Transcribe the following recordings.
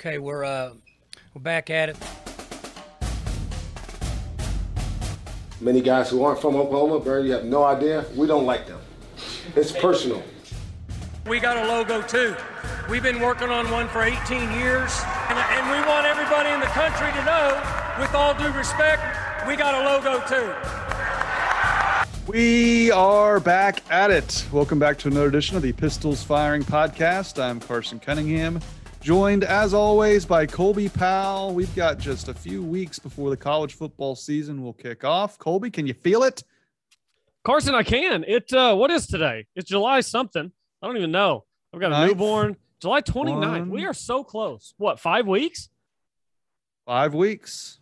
Okay, we're uh, we're back at it. Many guys who aren't from Oklahoma, Barry, you have no idea. We don't like them. It's personal. We got a logo too. We've been working on one for 18 years, and, and we want everybody in the country to know, with all due respect, we got a logo too. We are back at it. Welcome back to another edition of the Pistols Firing Podcast. I'm Carson Cunningham, joined as always by Colby Powell. We've got just a few weeks before the college football season will kick off. Colby, can you feel it? Carson, I can. It uh what is today? It's July something. I don't even know. I've got a Ninth. newborn. July 29th. One. We are so close. What, five weeks? Five weeks.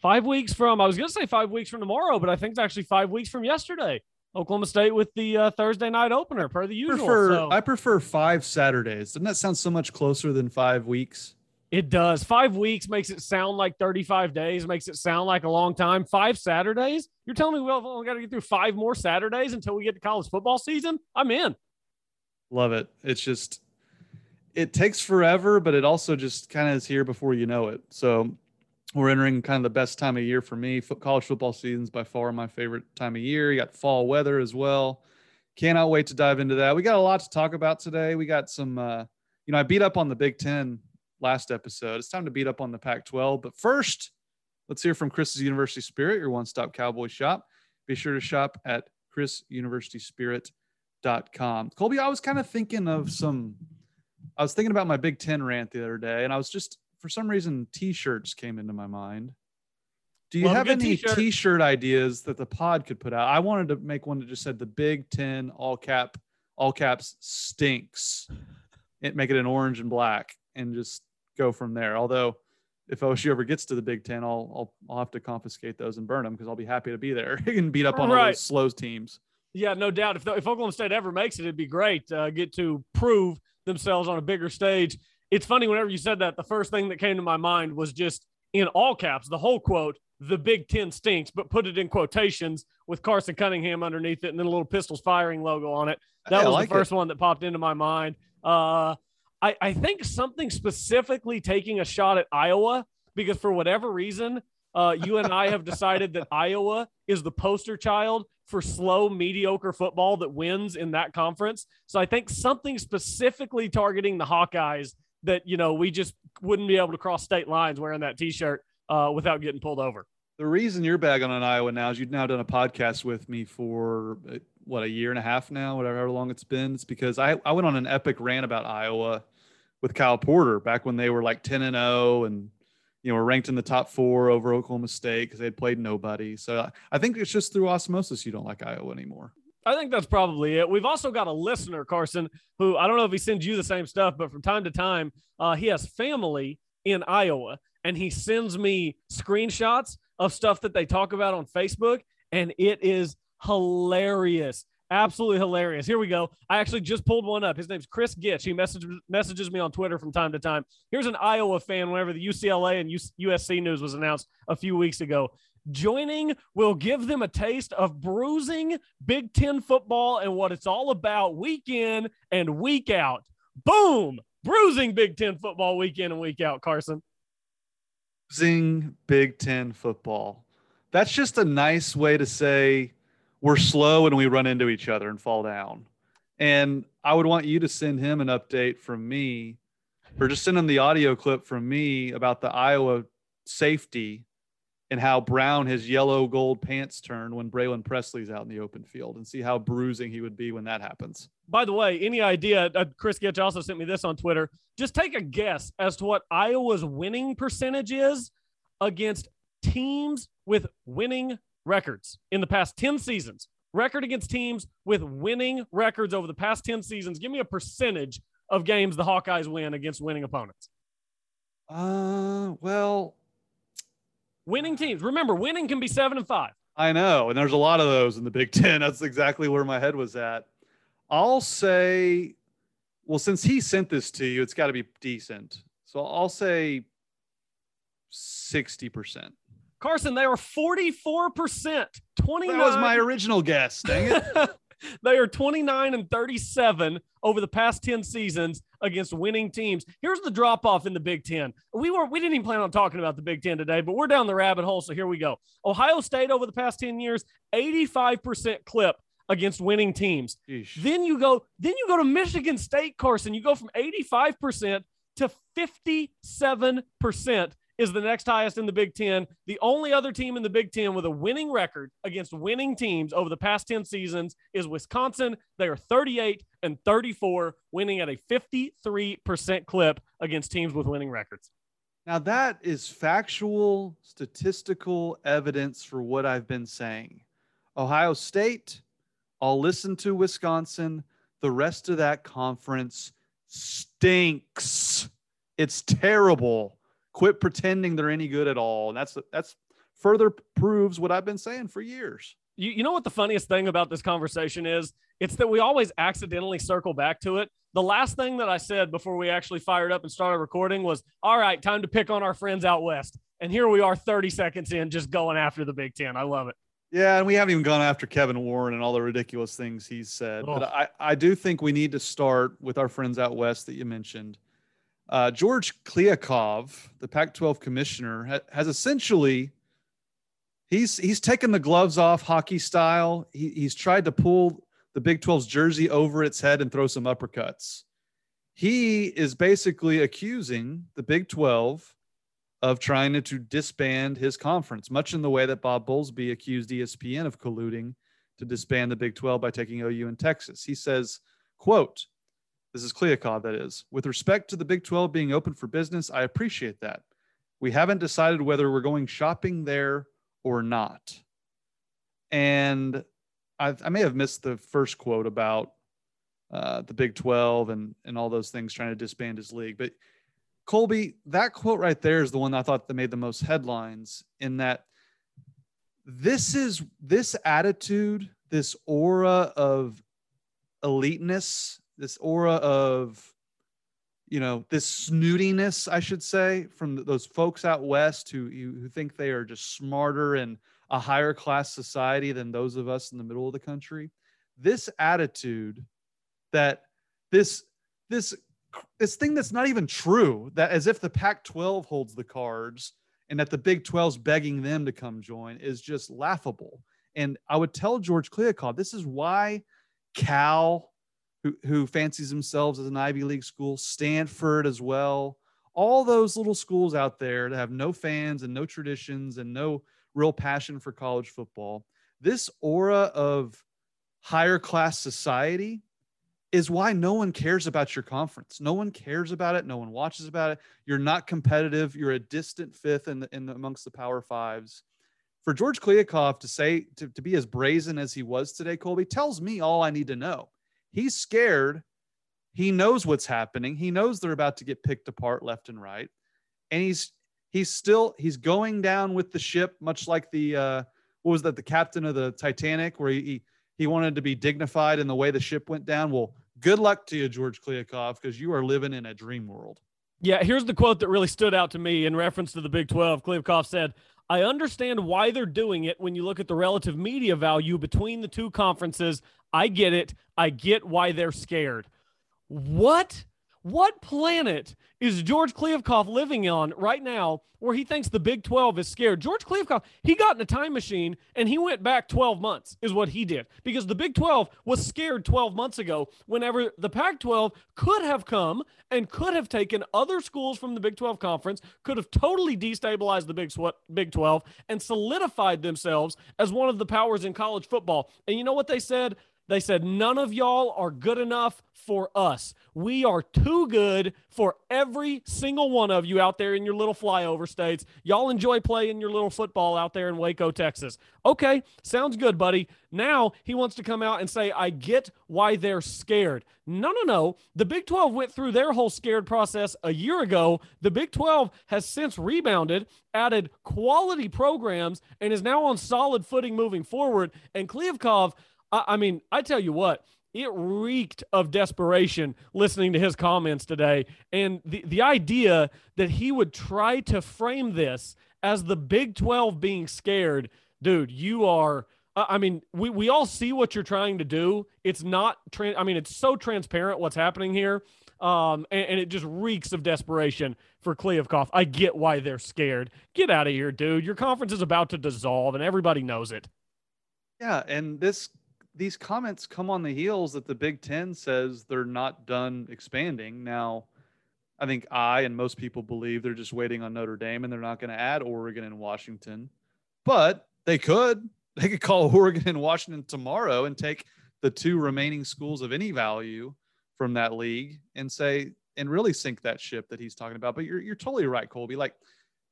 Five weeks from I was gonna say five weeks from tomorrow, but I think it's actually five weeks from yesterday. Oklahoma State with the uh, Thursday night opener, per the usual. Prefer, So I prefer five Saturdays. Doesn't that sound so much closer than five weeks? it does. Five weeks makes it sound like 35 days, makes it sound like a long time. Five Saturdays? You're telling me we've only got to get through five more Saturdays until we get to college football season? I'm in. Love it. It's just, it takes forever, but it also just kind of is here before you know it. So we're entering kind of the best time of year for me. College football season's by far my favorite time of year. You got fall weather as well. Cannot wait to dive into that. We got a lot to talk about today. We got some, uh, you know, I beat up on the Big Ten last episode. It's time to beat up on the Pac 12. But first, let's hear from Chris's University Spirit, your one stop cowboy shop. Be sure to shop at chrisuniversityspirit.com. Colby, I was kind of thinking of some, I was thinking about my Big Ten rant the other day, and I was just, for some reason, t shirts came into my mind. Do you have any t-shirt. t shirt ideas that the pod could put out? I wanted to make one that just said the Big Ten all cap, all caps stinks. It make it in orange and black and just go from there. Although if OSU ever gets to the Big Ten, I'll I'll, I'll have to confiscate those and burn them because I'll be happy to be there and beat up on all Right. those slow teams. Yeah, no doubt. If, if Oklahoma State ever makes it, it'd be great. Uh, get to prove themselves on a bigger stage. It's funny whenever you said that, the first thing that came to my mind was just in all caps, the whole quote, the Big Ten stinks, but put it in quotations with Carson Cunningham underneath it and then a little pistols firing logo on it. That Hey, was like the first one that popped into my mind. Uh, I, I think something specifically taking a shot at Iowa because for whatever reason, uh, you and I have decided that Iowa is the poster child for slow, mediocre football that wins in that conference. So I think something specifically targeting the Hawkeyes that you know we just wouldn't be able to cross state lines wearing that T-shirt uh, without getting pulled over. The reason you're bagging on Iowa now is you've now done a podcast with me for uh, what a year and a half now, whatever how long it's been. It's because I, I went on an epic rant about Iowa with Kyle Porter back when they were like 10 and 0 and you know were ranked in the top four over Oklahoma State because they had played nobody. So I- I think it's just through osmosis you don't like Iowa anymore. I think that's probably it. We've also got a listener, Carson, who I don't know if he sends you the same stuff, but from time to time, uh, he has family in Iowa and he sends me screenshots of stuff that they talk about on Facebook, and it is hilarious. Absolutely hilarious. Here we go. I actually just pulled one up. His name's Chris Gitch. He messages messages me on Twitter from time to time. Here's an Iowa fan whenever the UCLA and USC news was announced a few weeks ago. Joining will give them a taste of bruising Big Ten football and what it's all about week in and week out. Boom! Bruising Big Ten football week in and week out, Carson. Bruising Big Ten football. That's just a nice way to say we're slow and we run into each other and fall down. And I would want you to send him an update from me, or just send him the audio clip from me about the Iowa safety and how brown his yellow gold pants turn when Brennan Presley's out in the open field and see how bruising he would be when that happens. By the way, any idea? Uh, Chris Gitch also sent me this on Twitter. Just take a guess as to what Iowa's winning percentage is against teams with winning records in the past 10 seasons. Record against teams with winning records over the past 10 seasons. Give me a percentage of games the Hawkeyes win against winning opponents. Uh, well, Winning teams. Remember, winning can be seven and five. I know, and there's a lot of those in the Big Ten. That's exactly where my head was at. I'll say, well, since he sent this to you, it's got to be decent. So I'll say sixty percent. Carson, they were 44%. 29. That was my original guess. Dang it! They are 29 and 37 over the past 10 seasons against winning teams. Here's the drop off in the Big Ten. We were we didn't even plan on talking about the Big Ten today, but we're down the rabbit hole. So here we go. Ohio State over the past 10 years, 85% clip against winning teams. Yeesh. Then you go, then you go to Michigan State, Carson. You go from 85% to 57% is the next highest in the Big Ten. The only other team in the Big Ten with a winning record against winning teams over the past 10 seasons is Wisconsin. They are 38 and 34, winning at a 53% clip against teams with winning records. Now that is factual, statistical evidence for what I've been saying. Ohio State, I'll listen to Wisconsin. The rest of that conference stinks. It's terrible. Quit pretending they're any good at all. And that's that's further proves what I've been saying for years. You, you know what the funniest thing about this conversation is? It's that we always accidentally circle back to it. The last thing that I said before we actually fired up and started recording was, all right, time to pick on our friends out west. And here we are 30 seconds in, just going after the Big Ten. I love it. Yeah, and we haven't even gone after Kevin Warren and all the ridiculous things he's said. But I, I do think we need to start with our friends out west that you mentioned. Uh, George Kliavkoff, the Pac-12 commissioner, ha- has essentially he's he's taken the gloves off hockey style. He, he's tried to pull the Big 12's jersey over its head and throw some uppercuts. He is basically accusing the Big 12 of trying to, to disband his conference, much in the way that Bob Bowlesby accused ESPN of colluding to disband the Big 12 by taking OU in Texas. He says, quote, this is Kliavkoff, that is, with respect to the Big 12 being open for business, I appreciate that. We haven't decided whether we're going shopping there or not. And I, I may have missed the first quote about uh, the Big 12 and, and all those things trying to disband his league. But Colby, that quote right there is the one I thought that made the most headlines in that this is this attitude, this aura of eliteness, this aura of you know this snootiness, I should say, from those folks out west who who think they are just smarter and a higher class society than those of us in the middle of the country. This attitude that this this this thing that's not even true that as if the Pac 12 holds the cards and that the Big 12's begging them to come join is just laughable. And I would tell George Kliavkoff, this is why Cal, who, who fancies themselves as an Ivy League school, Stanford as well, all those little schools out there that have no fans and no traditions and no real passion for college football, this aura of higher class society is why no one cares about your conference. No one cares about it. No one watches about it. You're not competitive. You're a distant fifth in the, in the, amongst the Power Fives. For George Kliavkoff to say to, to be as brazen as he was today, Colby tells me all I need to know. He's scared. He knows what's happening. He knows they're about to get picked apart left and right, and he's he's still he's going down with the ship, much like the uh, what was that the captain of the Titanic, where he, he wanted to be dignified in the way the ship went down. Well, good luck to you, George Kliavkoff, because you are living in a dream world. Yeah, here's the quote that really stood out to me in reference to the Big 12. Kliavkoff said, I understand why they're doing it when you look at the relative media value between the two conferences. I get it. I get why they're scared. What? What planet is George Kliavkoff living on right now where he thinks the Big 12 is scared? George Kliavkoff, he got in a time machine and he went back 12 months, is what he did. Because the Big 12 was scared 12 months ago whenever the Pac 12 could have come and could have taken other schools from the Big 12 conference, could have totally destabilized the Big, Big 12 and solidified themselves as one of the powers in college football. And you know what they said? They said, none of y'all are good enough for us. We are too good for every single one of you out there in your little flyover states. Y'all enjoy playing your little football out there in Waco, Texas. Okay, sounds good, buddy. Now he wants to come out and say, I get why they're scared. No, no, no. The Big 12 went through their whole scared process a year ago. The Big 12 has since rebounded, added quality programs, and is now on solid footing moving forward. And Kliavkoff, I, I mean, I tell you what, it reeked of desperation listening to his comments today. And the, the idea that he would try to frame this as the Big 12 being scared, dude, you are I mean, we, we all see what you're trying to do. It's not, tra- I mean, it's so transparent what's happening here. Um, and, and, it just reeks of desperation for Kliavkoff. I get why they're scared. Get out of here, dude. Your conference is about to dissolve, and everybody knows it. Yeah, and this these comments come on the heels that the Big Ten says they're not done expanding. Now, I think I and most people believe they're just waiting on Notre Dame and they're not going to add Oregon and Washington, but they could. They could call Oregon and Washington tomorrow and take the two remaining schools of any value from that league and say and really sink that ship that he's talking about. But you're you're totally right, Colby. Like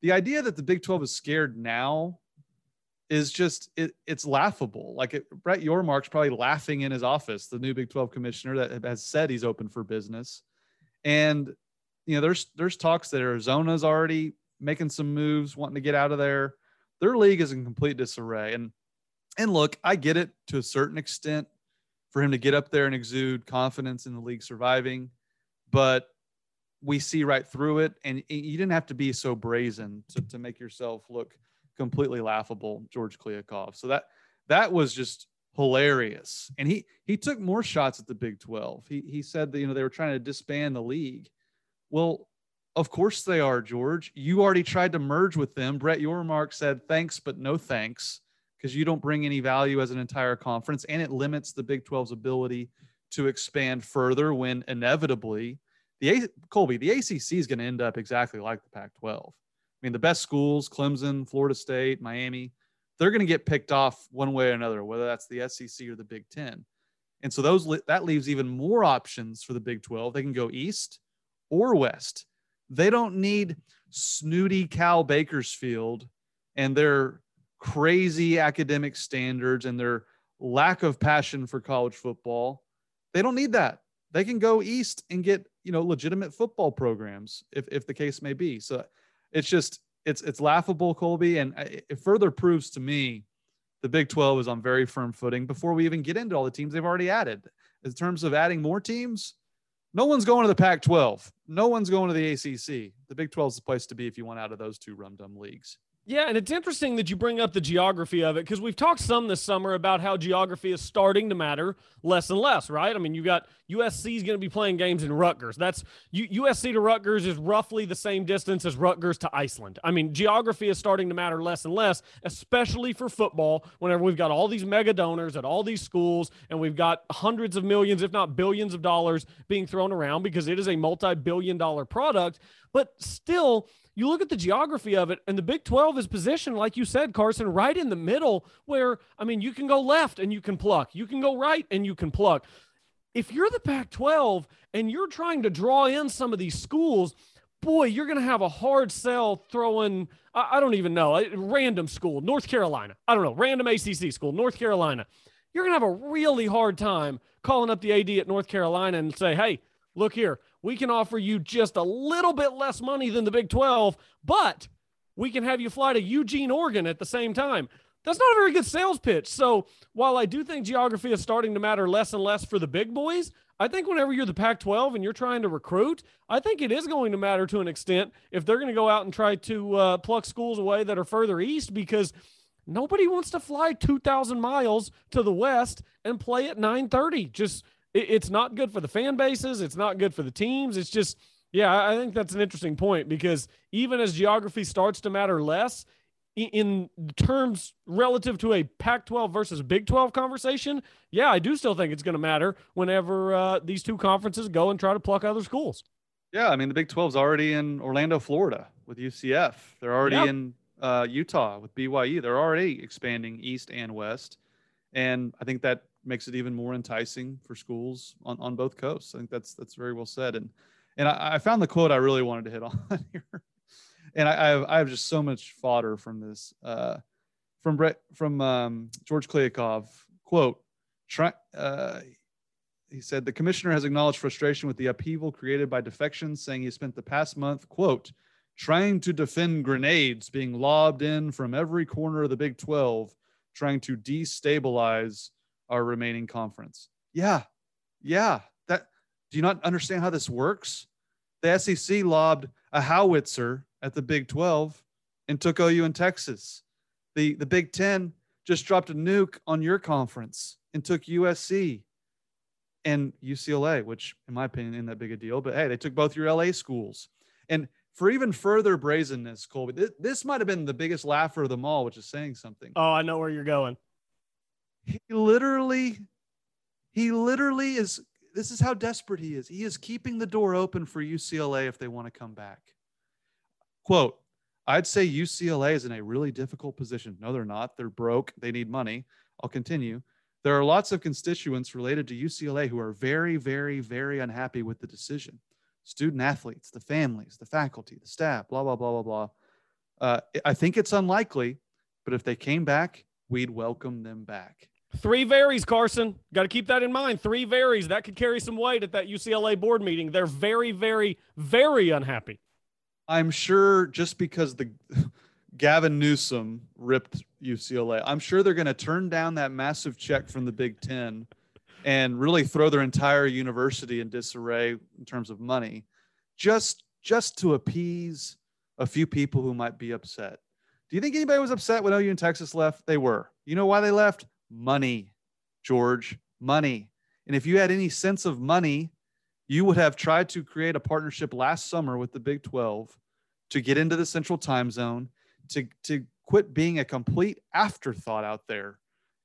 the idea that the Big 12 is scared now is just it, it's laughable. Like it, Brett Yormark's probably laughing in his office, the new Big 12 commissioner that has said he's open for business. And you know, there's there's talks that Arizona's already making some moves, wanting to get out of there. Their league is in complete disarray. And and look, I get it to a certain extent for him to get up there and exude confidence in the league surviving, but we see right through it. And you didn't have to be so brazen to, to make yourself look completely laughable, George Kliavkoff. So that that was just hilarious. And he he took more shots at the Big 12. He he said that you know they were trying to disband the league. Well, of course they are, George. You already tried to merge with them. Brett Yormark said thanks, but no thanks, because you don't bring any value as an entire conference, and it limits the Big 12's ability to expand further when inevitably the Colby, the ACC is going to end up exactly like the Pac 12. Mean, the best schools, Clemson, Florida State, Miami, they're going to get picked off one way or another, whether that's the SEC or the Big Ten. And so those that leaves even more options for the Big 12. They can go east or west. They don't need snooty Cal Bakersfield and their crazy academic standards and their lack of passion for college football. They don't need that. They can go east and get, you know, legitimate football programs if, if the case may be. So it's just it's it's laughable, Colby, and it further proves to me the Big 12 is on very firm footing before we even get into all the teams they've already added. In terms of adding more teams, no one's going to the Pac 12. No one's going to the ACC. The Big 12 is the place to be if you want out of those two rum dum leagues. Yeah, and it's interesting that you bring up the geography of it because we've talked some this summer about how geography is starting to matter less and less, right? I mean, you got USC is going to be playing games in Rutgers. That's USC to Rutgers is roughly the same distance as Rutgers to Iceland. I mean, geography is starting to matter less and less, especially for football. Whenever we've got all these mega donors at all these schools and we've got hundreds of millions, if not billions of dollars being thrown around because it is a multi billion dollar product, but still you look at the geography of it, and the Big 12 is positioned, like you said, Carson, right in the middle, where, I mean, you can go left and you can pluck, you can go right and you can pluck. If you're the Pac 12 and you're trying to draw in some of these schools, boy, you're going to have a hard sell throwing, I, I don't even know, a random school, North Carolina. I don't know, random ACC school, North Carolina. You're going to have a really hard time calling up the AD at North Carolina and say, hey, look here, we can offer you just a little bit less money than the Big 12, but we can have you fly to Eugene, Oregon at the same time. That's not a very good sales pitch. So while I do think geography is starting to matter less and less for the big boys, I think whenever you're the Pac 12 and you're trying to recruit, I think it is going to matter to an extent if they're going to go out and try to uh, pluck schools away that are further east because nobody wants to fly 2,000 miles to the west and play at 930. Just it, it's not good for the fan bases. It's not good for the teams. It's just, yeah, I think that's an interesting point because even as geography starts to matter less, in terms relative to a Pac 12 versus Big 12 conversation, yeah, I do still think it's going to matter whenever uh, these two conferences go and try to pluck other schools. Yeah, I mean, the Big 12 is already in Orlando, Florida with UCF. They're already in uh, Utah with BYU. They're already expanding east and west. And I think that makes it even more enticing for schools on, on both coasts. I think that's that's very well said. And and I, I found the quote I really wanted to hit on here. And I, I, have I have just so much fodder from this. Uh, from Brett from um, George Kliavkoff quote. Try, uh, he said the commissioner has acknowledged frustration with the upheaval created by defections, saying he spent the past month quote trying to defend grenades being lobbed in from every corner of the Big 12, trying to destabilize our remaining conference. Yeah. Yeah. That do you not understand how this works? The SEC lobbed a howitzer at the Big 12 and took OU in Texas. The the Big 10 just dropped a nuke on your conference and took USC and UCLA, which in my opinion isn't that big a deal. But hey, they took both your LA schools. And for even further brazenness, Colby, this, this might have been the biggest laugher of them all, which is saying something. Oh, I know where you're going. He literally, he literally is. This is how desperate he is. He is keeping the door open for UCLA if they want to come back. Quote, I'd say UCLA is in a really difficult position. No, they're not. They're broke. They need money. I'll continue. There are lots of constituents related to UCLA who are very, very, very unhappy with the decision. Student athletes, the families, the faculty, the staff, blah, blah, blah, blah, blah. Uh, I think it's unlikely, but if they came back, we'd welcome them back. Three varies, Carson. Got to keep that in mind. Three varies. That could carry some weight at that UCLA board meeting. They're very, very, very unhappy. I'm sure just because the Gavin Newsom ripped UCLA, I'm sure they're going to turn down that massive check from the Big Ten and really throw their entire university in disarray in terms of money, just just to appease a few people who might be upset. Do you think anybody was upset when OU and Texas left? They were. You know why they left? Money, George, money. And if you had any sense of money, you would have tried to create a partnership last summer with the Big 12 to get into the central time zone, to, to quit being a complete afterthought out there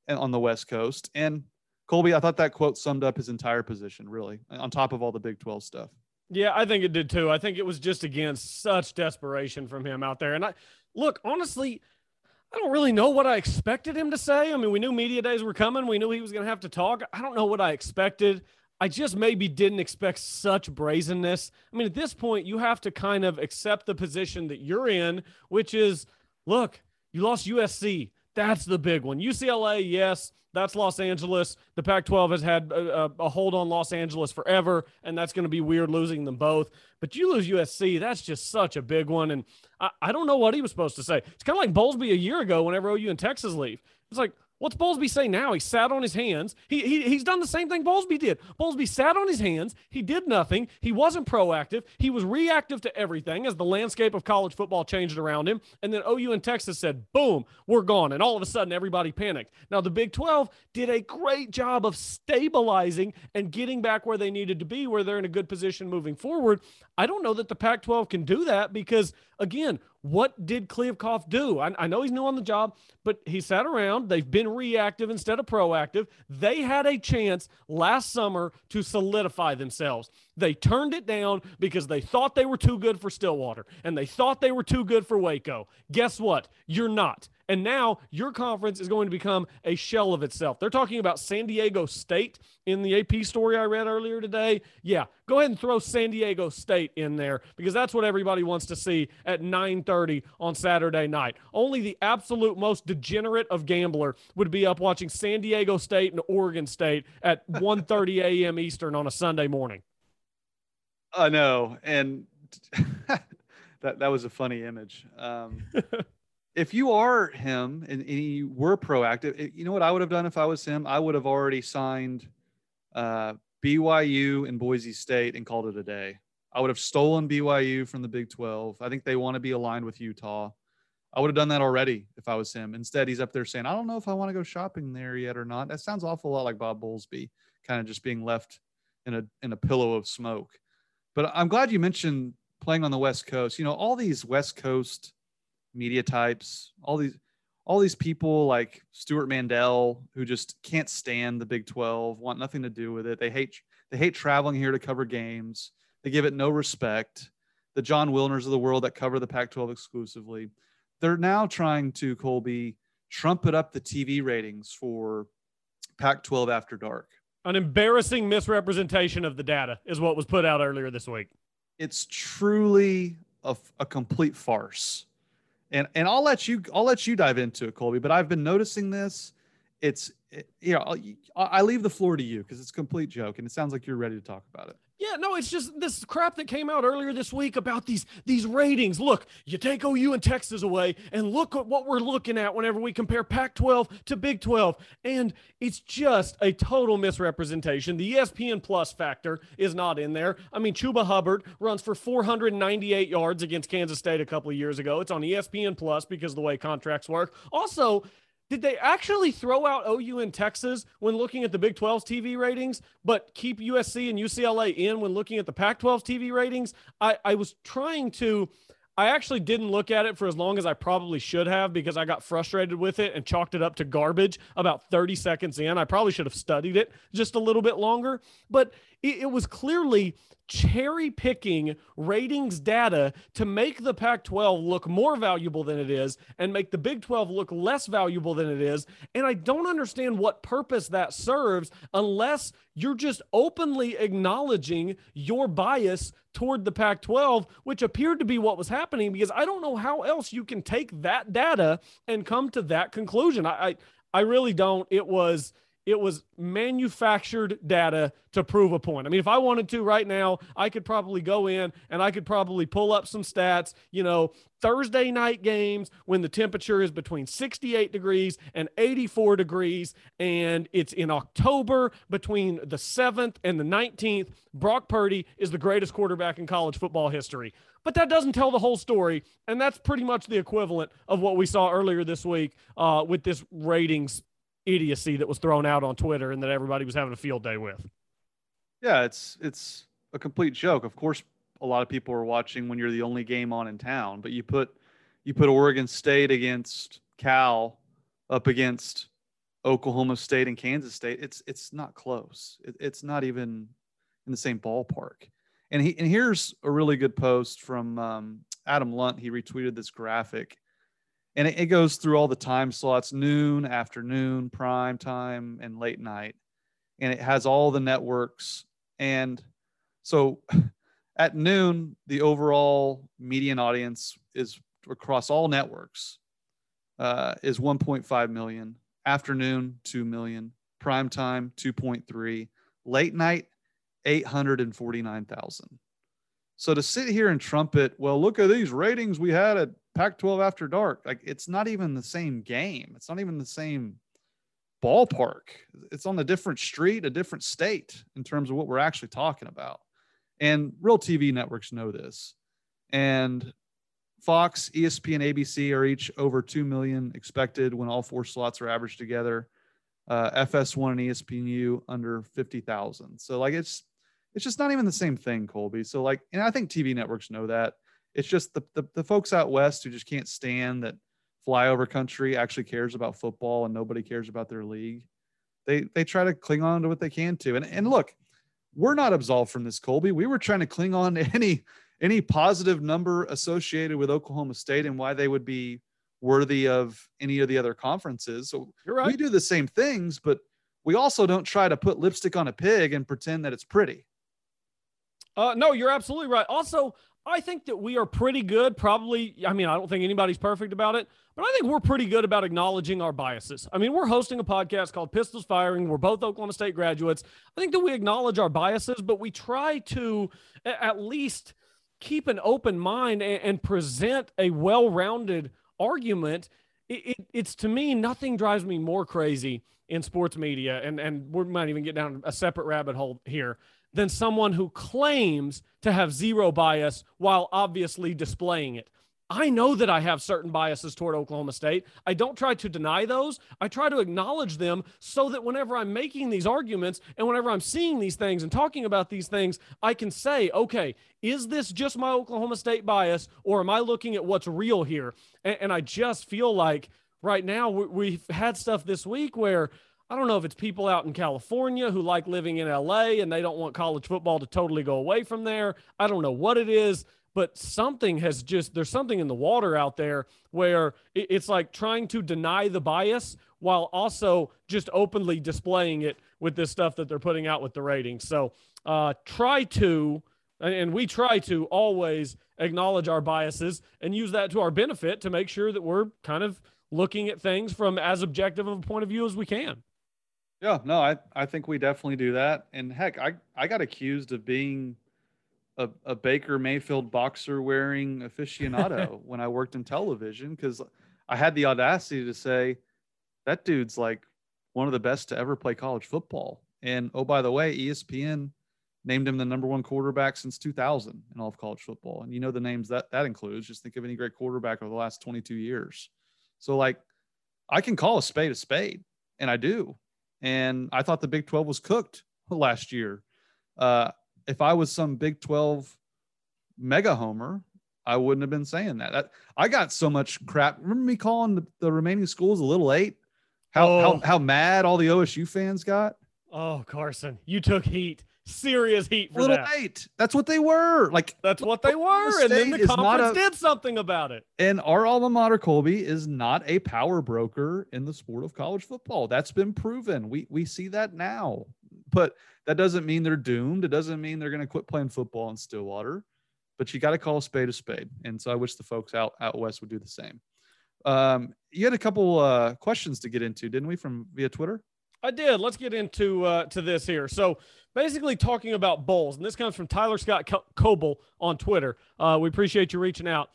and on the West Coast. And Colby, I thought that quote summed up his entire position, really, on top of all the Big 12 stuff. Yeah, I think it did too. I think it was just against such desperation from him out there. And I look, honestly, I don't really know what I expected him to say. I mean, we knew media days were coming. We knew he was going to have to talk. I don't know what I expected. I just maybe didn't expect such brazenness. I mean, at this point, you have to kind of accept the position that you're in, which is look, you lost USC. That's the big one. UCLA, yes, that's Los Angeles. The Pac 12 has had a, a, hold on Los Angeles forever, and that's going to be weird losing them both. But you lose USC, that's just such a big one. And I, I don't know what he was supposed to say. It's kind of like Bowlesby a year ago whenever OU and Texas leave. It's like, What's Bowlesby say now? He sat on his hands. He, he, he's done the same thing Bowlesby did. Bowlesby sat on his hands. He did nothing. He wasn't proactive. He was reactive to everything as the landscape of college football changed around him. And then OU and Texas said, boom, we're gone. And all of a sudden, everybody panicked. Now, the Big 12 did a great job of stabilizing and getting back where they needed to be, where they're in a good position moving forward. I don't know that the Pac 12 can do that because, again, what did Kliavkoff do? I, I, know he's new on the job, but he sat around. They've been reactive instead of proactive. They had a chance last summer to solidify themselves. They turned it down because they thought they were too good for Stillwater and they thought they were too good for Waco. Guess what? You're not. And now your conference is going to become a shell of itself. They're talking about San Diego State in the AP story I read earlier today. Yeah, go ahead and throw San Diego State in there because that's what everybody wants to see at 9:30 on Saturday night. Only the absolute most degenerate of gambler would be up watching San Diego State and Oregon State at 1:30 a.m. Eastern on a Sunday morning. I know, and that that was a funny image. Um, if you are him and, and you were proactive, it, you know what I would have done if I was him? I would have already signed uh, BYU and Boise State and called it a day. I would have stolen BYU from the Big 12. I think they want to be aligned with Utah. I would have done that already if I was him. Instead, he's up there saying, I don't know if I want to go shopping there yet or not. That sounds awful lot like Bob Bowlesby, kind of just being left in a in a pillow of smoke. But I'm glad you mentioned playing on the West Coast. You know, all these West Coast media types, all these all these people like Stewart Mandel who just can't stand the Big 12, want nothing to do with it. They hate they hate traveling here to cover games. They give it no respect. The Jon Wilners of the world that cover the Pac-12 exclusively. They're now trying to Colby trumpet up the TV ratings for Pac-12 after dark. An embarrassing misrepresentation of the data is what was put out earlier this week. It's truly a, a complete farce and and I'll let you I'll let you dive into it, Colby. But I've been noticing this. It's it, you know I, I leave the floor to you because it's a complete joke, and it sounds like you're ready to talk about it. Yeah, no, it's just this crap that came out earlier this week about these these ratings. Look, you take OU and Texas away, and look at what we're looking at whenever we compare Pac-12 to Big 12, and it's just a total misrepresentation. The ESPN Plus factor is not in there. I mean, Chuba Hubbard runs for 498 yards against Kansas State a couple of years ago. It's on ESPN Plus because the way contracts work. Also, did they actually throw out OU and Texas when looking at the Big 12's TV ratings, but keep USC and UCLA in when looking at the Pac 12's TV ratings? I, I was trying to. I actually didn't look at it for as long as I probably should have because I got frustrated with it and chalked it up to garbage about 30 seconds in. I probably should have studied it just a little bit longer, but it, it was clearly cherry picking ratings data to make the Pac 12 look more valuable than it is and make the Big 12 look less valuable than it is. And I don't understand what purpose that serves unless you're just openly acknowledging your bias toward the Pac 12, which appeared to be what was happening because I don't know how else you can take that data and come to that conclusion. I, I, I really don't. It was it was manufactured data to prove a point. I mean, if I wanted to right now, I could probably go in and I could probably pull up some stats, you know, Thursday night games when the temperature is between 68 degrees and 84 degrees, and it's in October between the 7th and the 19th. Brock Purdy is the greatest quarterback in college football history. But that doesn't tell the whole story. And that's pretty much the equivalent of what we saw earlier this week uh, with this ratings idiocy that was thrown out on Twitter and that everybody was having a field day with. Yeah, it's it's a complete joke. Of course, a lot of people are watching when you're the only game on in town, but you put you put Oregon State against Cal up against Oklahoma State and Kansas State. It's it's not close. It, it's not even in the same ballpark. And he and here's a really good post from um, Adam Lunt. He retweeted this graphic and it, it, goes through all the time slots noon afternoon prime time and late night. And it has all the networks. And so at noon the overall median audience is across all networks uh, is 1.5 million. Afternoon 2 million. Prime time 2.3 late night 849000 so to sit here and trumpet well look at these ratings we had at Pac 12 after dark. Like it's not even the same game. It's not even the same ballpark. It's on a different street, a different state in terms of what we're actually talking about. And real TV networks know this. And Fox, ESPN, ABC are each over 2 million expected when all four slots are averaged together. Uh, FS1 and ESPNU under 50,000. So like it's it's just not even the same thing, Colby. So like, and I think TV networks know that. It's just the, the, the folks out west who just can't stand that flyover country actually cares about football and nobody cares about their league. They they try to cling on to what they can to. And and look, we're not absolved from this, Colby. We were trying to cling on to any any positive number associated with Oklahoma State and why they would be worthy of any of the other conferences. So You're right. we do the same things, but we also don't try to put lipstick on a pig and pretend that it's pretty. Uh, no, you're absolutely right. Also, I think that we are pretty good. Probably, I mean, I don't think anybody's perfect about it, but I think we're pretty good about acknowledging our biases. I mean, we're hosting a podcast called Pistols Firing. We're both Oklahoma State graduates. I think that we acknowledge our biases, but we try to at least keep an open mind and, and present a well rounded argument. It, it, it's to me, nothing drives me more crazy in sports media, and, and we might even get down a separate rabbit hole here than someone who claims to have zero bias while obviously displaying it. I know that I have certain biases toward Oklahoma State. I don't try to deny those. I try to acknowledge them so that whenever I'm making these arguments and whenever I'm seeing these things and talking about these things, I can say, okay, is this just my Oklahoma State bias or am I looking at what's real here? And, and I just feel like right now we've had stuff this week where I don't know if it's people out in California who like living in LA and they don't want college football to totally go away from there. I don't know what it is, but something has just, there's something in the water out there where it's like trying to deny the bias while also just openly displaying it with this stuff that they're putting out with the ratings. So uh, try to, and we try to always acknowledge our biases and use that to our benefit to make sure that we're kind of looking at things from as objective of a point of view as we can. Yeah, no, I, I think we definitely do that. And heck, I, I got accused of being a, a Baker Mayfield boxer wearing aficionado when I worked in television because I had the audacity to say that dude's like one of the best to ever play college football. And oh, by the way, ESPN named him the number one quarterback since 2000 in all of college football. And you know the names that that includes. Just think of any great quarterback over the last 22 years. So like I can call a spade a spade, and I do. And I thought the Big 12 was cooked last year. Uh, if I was some Big 12 mega homer, I wouldn't have been saying that. that I got so much crap. Remember me calling the, the remaining schools a little eight? How, Oh. how how mad all the OSU fans got? Oh, Carson, you took heat, serious heat for little that. eight. That's what they were. Like That's what they were, and then the conference a- did something about it. And our alma mater, Colby, is not a power broker in the sport of college football. That's been proven. We we see that now. But that doesn't mean they're doomed. It doesn't mean they're going to quit playing football in Stillwater. But you got to call a spade a spade. And so I wish the folks out out west would do the same. Um, you had a couple uh, questions to get into, didn't we, from via Twitter? I did. Let's get into uh, to this here. So basically, talking about bowls, and this comes from Tyler Scott Coble on Twitter. Uh, we appreciate you reaching out.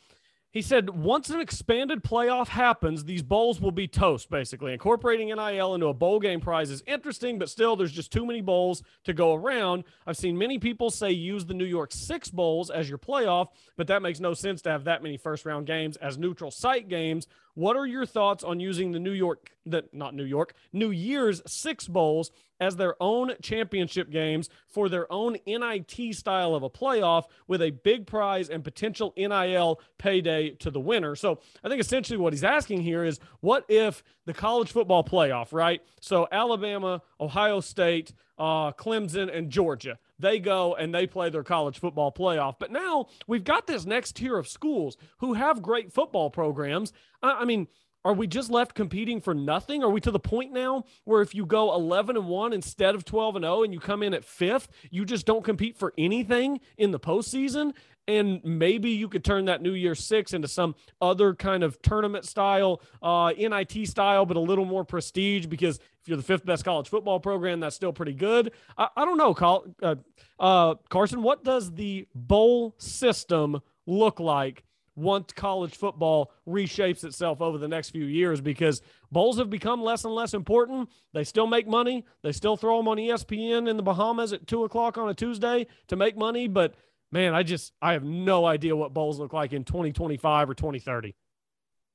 He said, once an expanded playoff happens, these bowls will be toast, basically. Incorporating NIL into a bowl game prize is interesting, but still, there's just too many bowls to go around. I've seen many people say use the New York Six Bowls as your playoff, but that makes no sense to have that many first round games as neutral site games. What are your thoughts on using the New York, the, not New York, New Year's Six Bowls as their own championship games for their own NIT style of a playoff with a big prize and potential NIL payday to the winner. So I think essentially what he's asking here is what if the college football playoff, right? So Alabama, Ohio State, uh, Clemson, and Georgia. They go and they play their college football playoff. But now we've got this next tier of schools who have great football programs. I, I mean, are we just left competing for nothing? Are we to the point now where if you go 11 and 1 instead of 12 and 0 and you come in at fifth, you just don't compete for anything in the postseason? And maybe you could turn that New Year Six into some other kind of tournament style, uh, NIT style, but a little more prestige because if you're the fifth best college football program, that's still pretty good. I, I don't know, uh, uh, Carson, what does the bowl system look like once college football reshapes itself over the next few years because bowls have become less and less important. They still make money. They still throw them on ESPN in the Bahamas at two o'clock on a Tuesday to make money. But man, I just I have no idea what bowls look like in 2025 or 2030.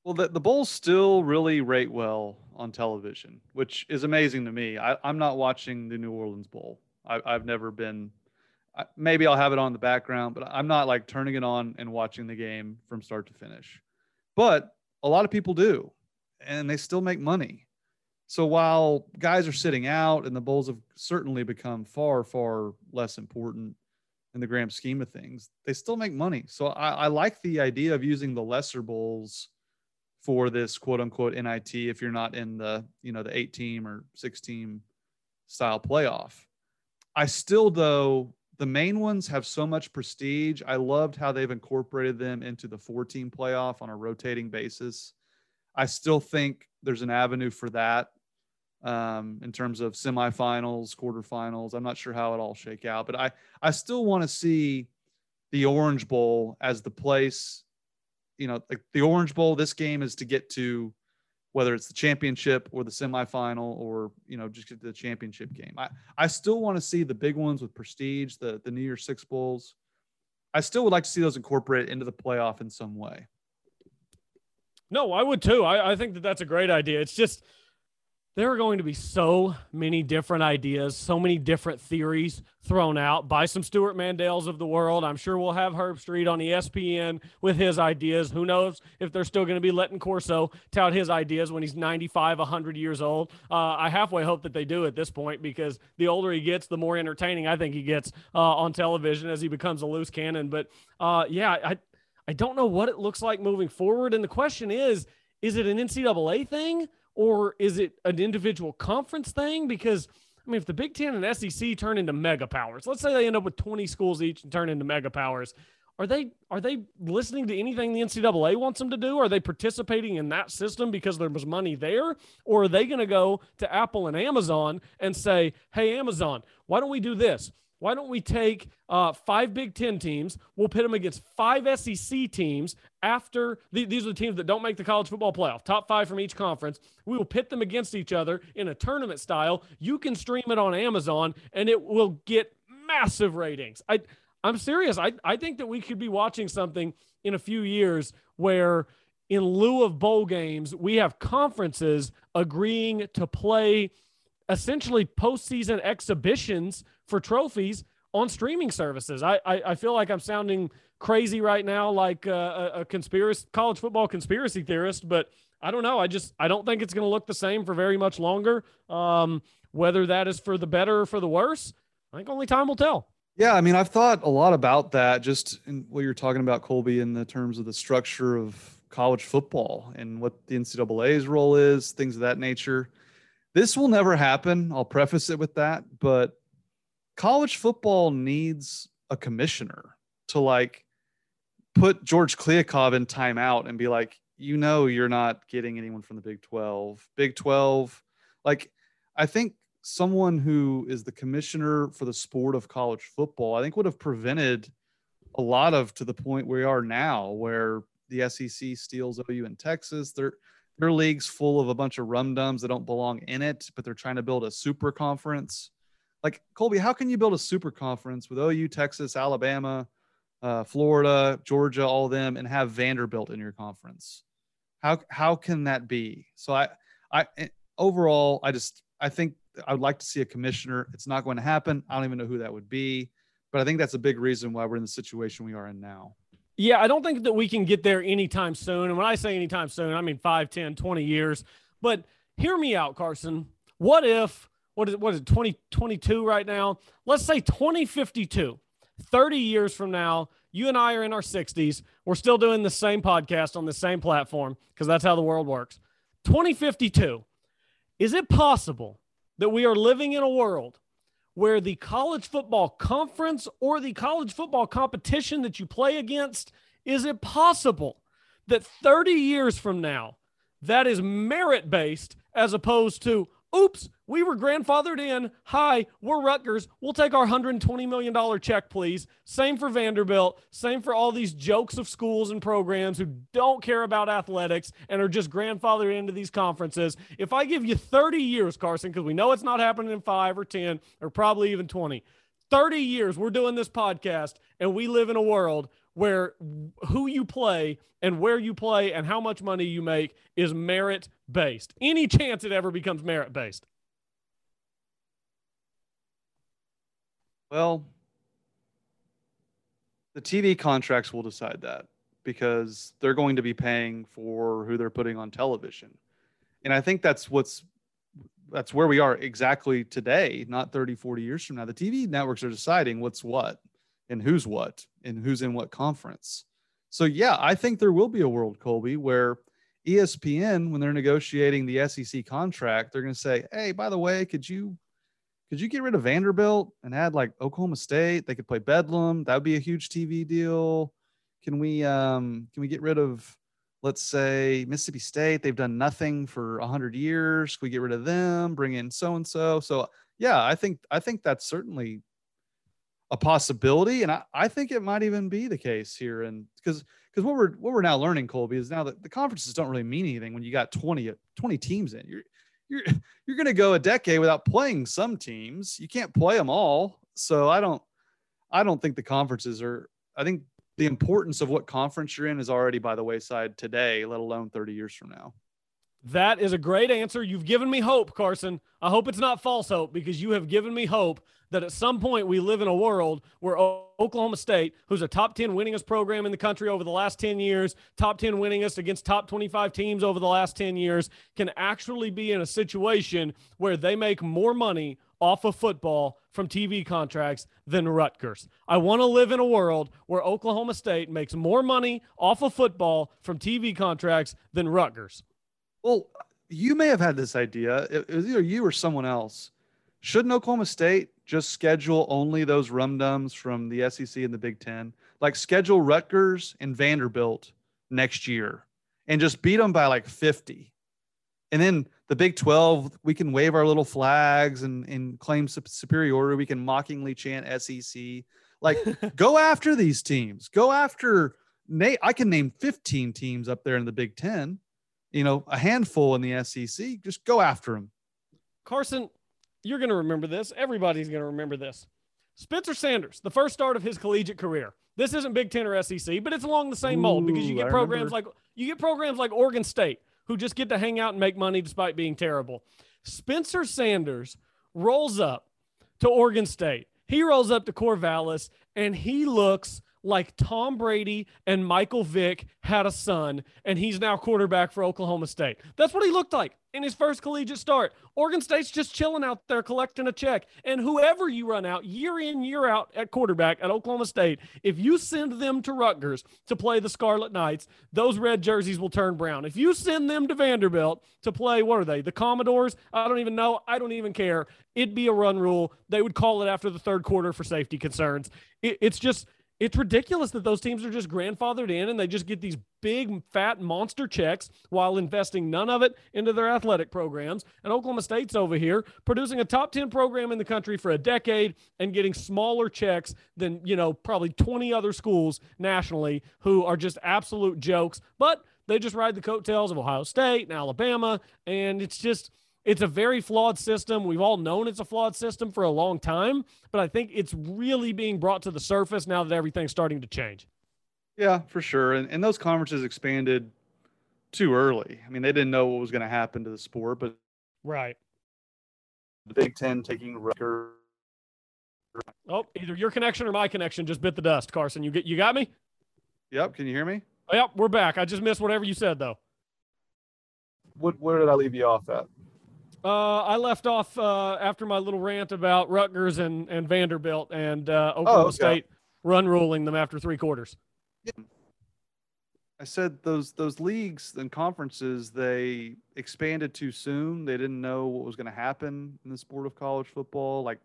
Well, the, the Bulls still really rate well on television, which is amazing to me. I, I'm not watching the New Orleans Bowl. I, I've never been. I, maybe I'll have it on the background, but I'm not like turning it on and watching the game from start to finish. But a lot of people do, and they still make money. So while guys are sitting out and the bowls have certainly become far, far less important in the grand scheme of things, they still make money. So I, I like the idea of using the lesser bowls for this quote unquote NIT if you're not in the, you know, the eight team or six team style playoff. I still, though, the main ones have so much prestige. I loved how they've incorporated them into the four team playoff on a rotating basis. I still think there's an avenue for that um, in terms of semifinals, quarterfinals. I'm not sure how it all shake out, but I, I still want to see the Orange Bowl as the place. You know, like the Orange Bowl, this game is to get to whether it's the championship or the semifinal or, you know, just get to the championship game. I, I still want to see the big ones with prestige, the, the New Year's Six Bowls. I still would like to see those incorporated into the playoff in some way. No, I would too. I, I think that that's a great idea. It's just there are going to be so many different ideas, so many different theories thrown out by some Stewart Mandels of the world. I'm sure we'll have Herbstreit on ESPN with his ideas. Who knows if they're still going to be letting Corso tout his ideas when he's 95, 100 years old. Uh, I halfway hope that they do at this point because the older he gets, the more entertaining I think he gets uh, on television as he becomes a loose cannon. But uh, yeah, I, I don't know what it looks like moving forward. And the question is, is it an NCAA thing or is it an individual conference thing? Because I mean, if the Big Ten and SEC turn into mega powers, let's say they end up with 20 schools each and turn into mega powers, are they are they listening to anything the NCAA wants them to do? Are they participating in that system because there was money there? Or are they going to go to Apple and Amazon and say, hey, Amazon, why don't we do this? Why don't we take uh, five Big Ten teams? We'll pit them against five SEC teams after the, these are the teams that don't make the college football playoff, top five from each conference. We will pit them against each other in a tournament style. You can stream it on Amazon and it will get massive ratings. I, I'm serious. I, I think that we could be watching something in a few years where in lieu of bowl games, we have conferences agreeing to play essentially postseason exhibitions for trophies on streaming services. I, I, I feel like I'm sounding crazy right now, like a, a conspiracy college football conspiracy theorist, but I don't know. I just I don't think it's going to look the same for very much longer. Um, whether that is for the better or for the worse, I think only time will tell. Yeah, I mean, I've thought a lot about that just in what you're talking about, Colby, in the terms of the structure of college football and what the NCAA's role is, things of that nature. This will never happen. I'll preface it with that, but college football needs a commissioner to like put George Kliavkoff in timeout and be like, you know, you're not getting anyone from the Big 12. Big 12, like, I think someone who is the commissioner for the sport of college football, I think would have prevented a lot of to the point we are now, where the SEC steals OU in Texas. Their their league's full of a bunch of rum dums that don't belong in it, but they're trying to build a super conference. Like Colby, how can you build a super conference with OU, Texas, Alabama, uh, Florida, Georgia, all of them, and have Vanderbilt in your conference? How how can that be? So I I eh, overall I just I think I would like to see a commissioner. It's not going to happen. I don't even know who that would be, but I think that's a big reason why we're in the situation we are in now. Yeah, I don't think that we can get there anytime soon. And when I say anytime soon, I mean 5, 10, 20 years. But hear me out, Carson. What if, what is, what is it, 2022 right now? Let's say 2052, 30 years from now, you and I are in our 60s. We're still doing the same podcast on the same platform because that's how the world works. 2052, is it possible that we are living in a world where the college football conference or the college football competition that you play against is it possible that 30 years from now that is merit based as opposed to oops we were grandfathered in. Hi we're rutgers. We'll take our $120 million check please. Same for vanderbilt. Same for all these jokes of schools and programs who don't care about athletics and are just grandfathered into these conferences. If i give you 30 years carson because we know it's not happening in 5 or 10 or probably even 20 30 years we're doing this podcast and we live in a world where who you play and where you play and how much money you make is merit based. Any chance it ever becomes merit based? Well, the TV contracts will decide that because they're going to be paying for who they're putting on television. And I think that's what's that's where we are exactly today, not 30, 40 years from now. The TV networks are deciding what's what and who's what and who's in what conference. So yeah, I think there will be a world, Colby, where ESPN, when they're negotiating the SEC contract, they're going to say, "Hey, by the way, could you could you get rid of Vanderbilt and add like Oklahoma State? They could play Bedlam. That would be a huge TV deal. Can we um can we get rid of let's say Mississippi State? They've done nothing for a hundred years. Can we get rid of them? Bring in so and so. So yeah, I think I think that's certainly a possibility, and I, I think it might even be the case here. And because because what we're what we're now learning, Colby, is now that the conferences don't really mean anything when you got 20, 20 teams in. You're you're you're going to go a decade without playing some teams. You can't play them all. So I don't I don't think the conferences are. I think the importance of what conference you're in is already by the wayside today, let alone 30 years from now. That is a great answer. You've given me hope, Carson. I hope it's not false hope because you have given me hope that at some point we live in a world where Oklahoma State, who's a top 10 winningest program in the country over the last 10 years, top 10 winningest against top 25 teams over the last 10 years, can actually be in a situation where they make more money off of football from TV contracts than Rutgers. I want to live in a world where Oklahoma State makes more money off of football from TV contracts than Rutgers. Well, you may have had this idea. It was either you or someone else. Shouldn't Oklahoma State just schedule only those rum dums from the SEC and the Big Ten? Like schedule Rutgers and Vanderbilt next year and just beat them by like 50. And then the Big 12, we can wave our little flags and, and claim superiority. We can mockingly chant SEC. Like, go after these teams. Go after Nate. I can name 15 teams up there in the Big 10 you know, a handful in the SEC. Just go after them. Carson, you're going to remember this. Everybody's going to remember this. Spencer Sanders, the first start of his collegiate career. This isn't Big Ten or SEC, but it's along the same mold because you get programs like You get programs like Oregon State who just get to hang out and make money despite being terrible. Spencer Sanders rolls up to Oregon State. He rolls up to Corvallis and he looks like Tom Brady and Michael Vick had a son, and he's now quarterback for Oklahoma State. That's what he looked like in his first collegiate start. Oregon State's just chilling out there collecting a check. And whoever you run out year in, year out at quarterback at Oklahoma State, if you send them to Rutgers to play the Scarlet Knights, those red jerseys will turn brown. If you send them to Vanderbilt to play, what are they? The Commodores? I don't even know. I don't even care. It'd be a run rule. They would call it after the third quarter for safety concerns. It, it's just it's ridiculous that those teams are just grandfathered in and they just get these big fat monster checks while investing none of it into their athletic programs. And Oklahoma State's over here producing a top 10 program in the country for a decade and getting smaller checks than, you know, probably 20 other schools nationally who are just absolute jokes, but they just ride the coattails of Ohio State and Alabama and it's just it's a very flawed system. We've all known it's a flawed system for a long time, but I think it's really being brought to the surface now that everything's starting to change. Yeah, for sure. And, and those conferences expanded too early. I mean, they didn't know what was going to happen to the sport, but right. The Big Ten taking record. Oh, either your connection or my connection just bit the dust, Carson. You get you got me? Yep. Can you hear me? Oh, yep, we're back. I just missed whatever you said though. What where did I leave you off at? Uh, I left off uh, after my little rant about Rutgers and, and Vanderbilt and uh, Oklahoma oh, okay. State run ruling them after three quarters. Yeah. I said those those leagues and conferences they expanded too soon. They didn't know what was going to happen in the sport of college football. Like,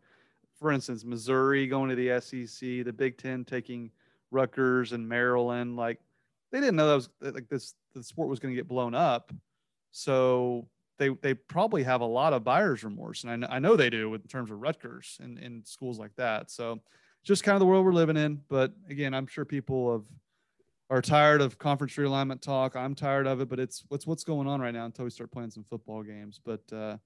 for instance, Missouri going to the SEC, the Big Ten taking Rutgers and Maryland. Like, they didn't know that was like this. The sport was going to get blown up. So they they probably have a lot of buyer's remorse, and I know, I know they do in terms of Rutgers and in schools like that. So just kind of the world we're living in. But again, I'm sure people have are tired of conference realignment talk. I'm tired of it, but it's what's what's going on right now until we start playing some football games. But uh,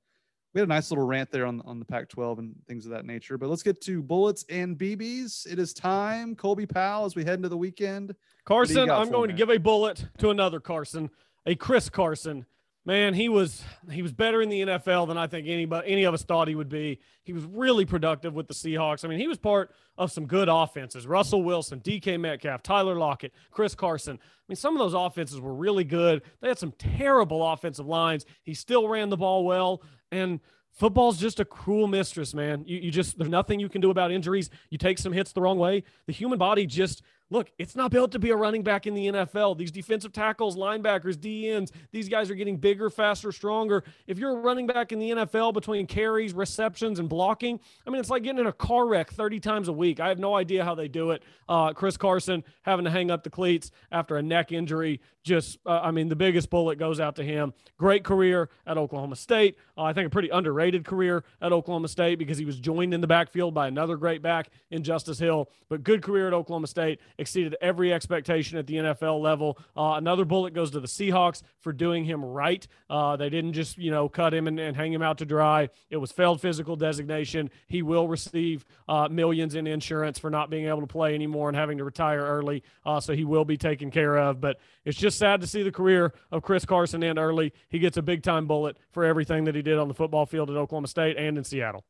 we had a nice little rant there on on the Pac-12 and things of that nature. But let's get to bullets and BBs. It is time, Colby Powell, as we head into the weekend. Carson, I'm going to give a bullet to another Carson, a Chris Carson man, he was he was better in the NFL than I think anybody any of us thought he would be. He was really productive with the Seahawks. I mean, he was part of some good offenses. Russell Wilson, DK Metcalf, Tyler Lockett, Chris Carson. I mean, some of those offenses were really good. They had some terrible offensive lines. He still ran the ball well and football's just a cruel mistress, man. You, you just, there's nothing you can do about injuries. You take some hits the wrong way. The human body just look, it's not built to be a running back in the NFL. These defensive tackles, linebackers, DNs, these guys are getting bigger, faster, stronger. If you're a running back in the NFL between carries, receptions, and blocking, I mean, it's like getting in a car wreck 30 times a week. I have no idea how they do it. Uh, Chris Carson having to hang up the cleats after a neck injury. Just, uh, I mean, the biggest bullet goes out to him. Great career at Oklahoma State. Uh, I think a pretty underrated career at Oklahoma State because he was joined in the backfield by another great back in Justice Hill, but good career at Oklahoma State exceeded every expectation at the NFL level. Uh, another bullet goes to the Seahawks for doing him right. Uh, they didn't just, you know, cut him and, and, hang him out to dry. It was failed physical designation. He will receive uh, millions in insurance for not being able to play anymore and having to retire early. Uh, so he will be taken care of. But it's just sad to see the career of Chris Carson end early. He gets a big time bullet for everything that he did on the football field at Oklahoma State and in Seattle.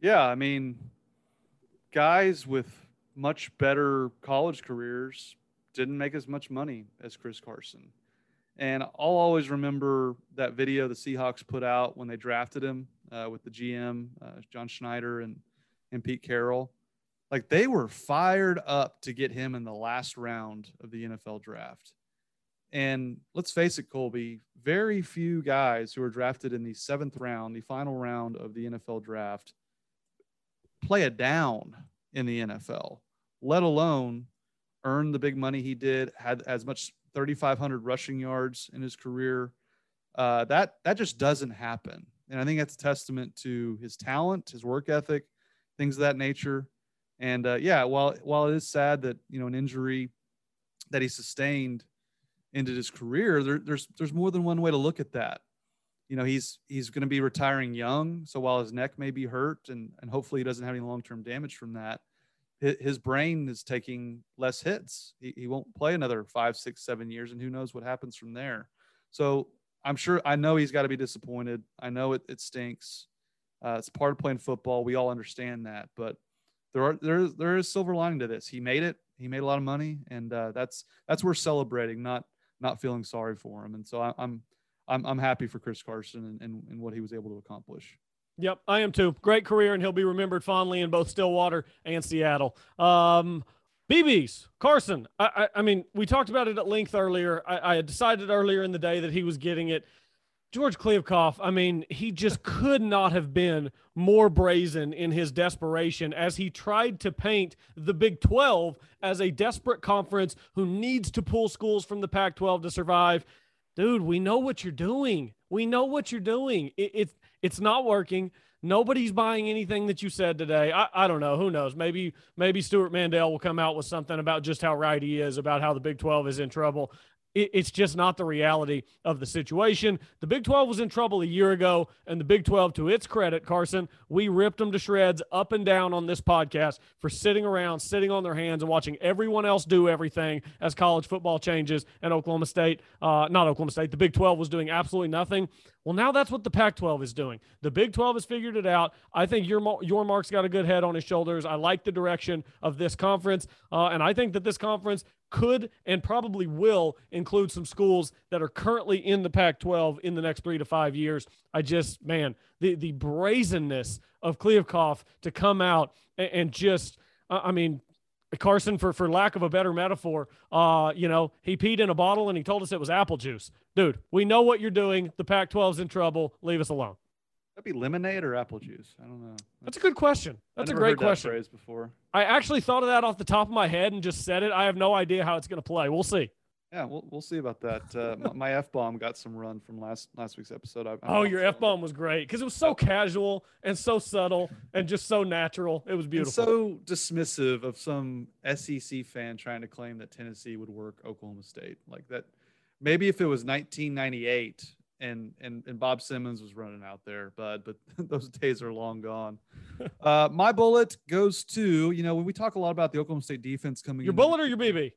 Yeah, I mean, guys with much better college careers didn't make as much money as Chris Carson. And I'll always remember that video the Seahawks put out when they drafted him uh, with the GM, uh, John Schneider and, and Pete Carroll. Like they were fired up to get him in the last round of the NFL draft. And let's face it, Colby, very few guys who are drafted in the seventh round, the final round of the NFL draft, play it down in the NFL let alone earn the big money he did, had as much 3,500 rushing yards in his career. Uh, that that just doesn't happen, and I think that's a testament to his talent, his work ethic, things of that nature. And uh, yeah, while while it is sad that you know an injury that he sustained ended his career, there, there's there's more than one way to look at that. You know, he's he's going to be retiring young, so while his neck may be hurt, and and hopefully he doesn't have any long term damage from that, his brain is taking less hits. He, he won't play another five, six, seven years, and who knows what happens from there. So I'm sure I know he's got to be disappointed. I know it, it stinks. Uh, it's part of playing football. We all understand that, but there are there there is silver lining to this. He made it. He made a lot of money, and uh, that's that's worth celebrating, not not feeling sorry for him. And so I, I'm I'm I'm happy for Chris Carson and, and, and what he was able to accomplish. Yep, I am too. Great career, and he'll be remembered fondly in both Stillwater and Seattle. Um, BBs, Carson. I, I, I, mean, we talked about it at length earlier. I, I had decided earlier in the day that he was getting it. George Kliavkoff, I mean, he just could not have been more brazen in his desperation as he tried to paint the Big 12 as a desperate conference who needs to pull schools from the Pac 12 to survive. Dude, we know what you're doing. We know what you're doing. It, it, it's not working. Nobody's buying anything that you said today. I, I don't know. Who knows? Maybe maybe Stewart Mandel will come out with something about just how right he is about how the Big 12 is in trouble it's just not the reality of the situation. The Big 12 was in trouble a year ago, and the Big 12, to its credit, Carson, we ripped them to shreds up and down on this podcast for sitting around, sitting on their hands, and watching everyone else do everything as college football changes. And Oklahoma State, uh, not Oklahoma State, the Big 12 was doing absolutely nothing. Well, now that's what the Pac 12 is doing. The Big 12 has figured it out. I think your, Yormark's got a good head on his shoulders. I like the direction of this conference. Uh, and I think that this conference could and probably will include some schools that are currently in the Pac 12 in the next three to five years. I just, man, the, the brazenness of Kliavkoff to come out and, and just, I mean, Carson, for, for lack of a better metaphor, uh, you know, he peed in a bottle and he told us it was apple juice. Dude, we know what you're doing. The Pac 12's in trouble. Leave us alone. That be lemonade or apple juice? I don't know. That's, That's a good question. That's a great question. phrase before. I actually thought of that off the top of my head and just said it. I have no idea how it's going to play. We'll see. Yeah, we'll, we'll see about that. Uh, my, my f bomb got some run from last last week's episode. I, oh, your f bomb was great because it was so casual and so subtle and just so natural. It was beautiful. And so dismissive of some SEC fan trying to claim that Tennessee would work Oklahoma State like that. Maybe if it was 1998 and and and Bob Simmons was running out there, bud. But those days are long gone. Uh, my bullet goes to you know when we talk a lot about the Oklahoma State defense coming. Your bullet or your BB?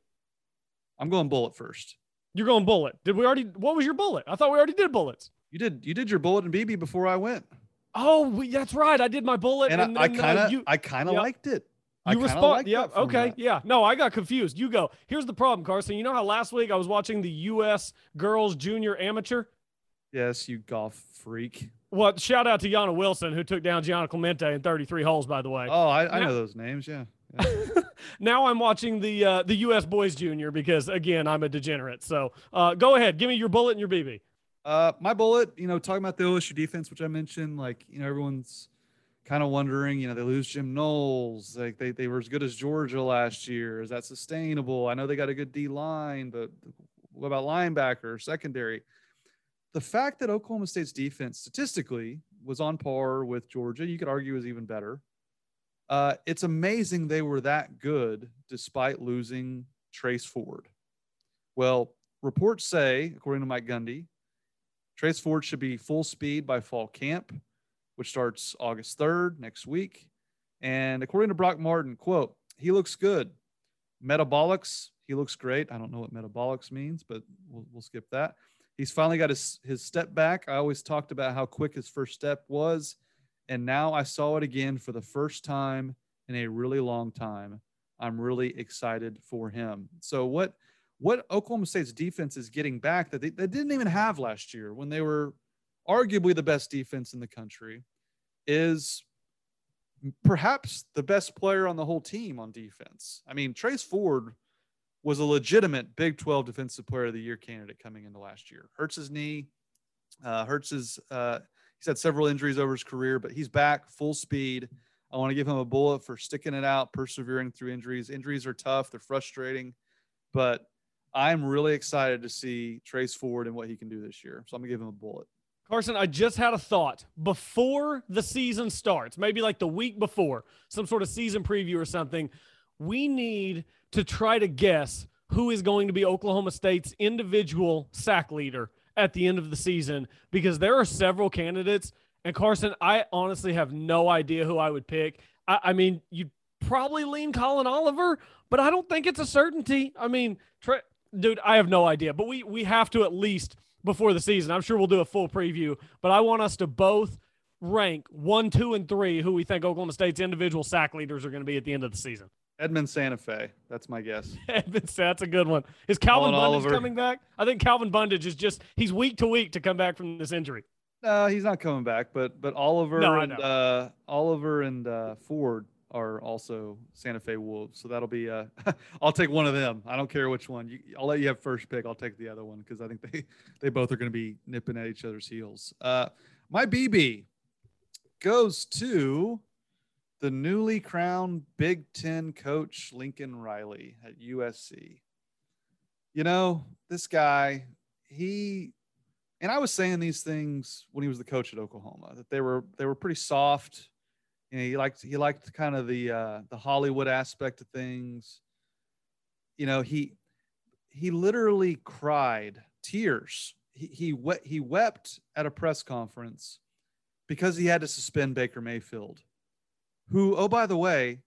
I'm going bullet first. You're going bullet. Did we already? What was your bullet? I thought we already did bullets. You did. You did your bullet and BB before I went. Oh, we, that's right. I did my bullet, and, and I kind of, uh, I kind of liked it. You respond. Yeah. Okay. That. Yeah. No, I got confused. You go. Here's the problem, Carson. You know how last week I was watching the U.S. Girls Junior Amateur Yes, you golf freak. Well, shout out to Yana Wilson who took down Gianna Clemente in 33 holes. By the way. Oh, I, I know those names. Yeah. yeah. now I'm watching the uh, the U.S. Boys Junior because again I'm a degenerate. So uh, go ahead, give me your bullet and your BB. Uh, my bullet, you know, talking about the OSU defense, which I mentioned, like you know, everyone's kind of wondering, you know, they lose Jim Knowles, like they they were as good as Georgia last year. Is that sustainable? I know they got a good D line, but what about linebacker, secondary? The fact that Oklahoma State's defense statistically was on par with Georgia, you could argue is even better. Uh, it's amazing they were that good despite losing Trace Ford. Well, reports say, according to Mike Gundy, Trace Ford should be full speed by fall camp, which starts August 3rd next week. And according to Brock Martin, quote, he looks good. Metabolics, he looks great. I don't know what metabolics means, but we'll, we'll skip that. He's finally got his, his step back. I always talked about how quick his first step was. And now I saw it again for the first time in a really long time. I'm really excited for him. So what what Oklahoma State's defense is getting back that they, they didn't even have last year when they were arguably the best defense in the country is perhaps the best player on the whole team on defense. I mean, Trace Ford was a legitimate Big 12 Defensive Player of the Year candidate coming into last year. Hurts his knee, uh, hurts his. Uh, he's had several injuries over his career, but he's back full speed. I want to give him a bullet for sticking it out, persevering through injuries. Injuries are tough; they're frustrating, but I'm really excited to see Trace Ford and what he can do this year. So I'm gonna give him a bullet. Carson, I just had a thought before the season starts, maybe like the week before, some sort of season preview or something. We need to try to guess who is going to be Oklahoma State's individual sack leader at the end of the season because there are several candidates. And Carson, I honestly have no idea who I would pick. I, I mean, you'd probably lean Collin Oliver, but I don't think it's a certainty. I mean, Tre- dude, I have no idea, but we we have to at least before the season. I'm sure we'll do a full preview, but I want us to both rank one, two, and three who we think Oklahoma State's individual sack leaders are going to be at the end of the season. Edmond Santa Fe. That's my guess. Edmond, that's a good one. Is Calvin Colin Bundage Oliver. coming back? I think Calvin Bundage is just he's week to week to come back from this injury. No, he's not coming back. But but Oliver No, I and know. uh, Oliver and uh, Ford are also Santa Fe Wolves. So that'll be. Uh, I'll take one of them. I don't care which one. You, I'll let you have first pick. I'll take the other one because I think they they both are going to be nipping at each other's heels. Uh, my BB goes to the newly crowned Big Ten coach Lincoln Riley at USC. You know, this guy, he and I was saying these things when he was the coach at Oklahoma that they were they were pretty soft. You know, he liked he liked kind of the uh, the Hollywood aspect of things. You know, he he literally cried tears. He he he wept at a press conference because he had to suspend Baker Mayfield, who oh by the way,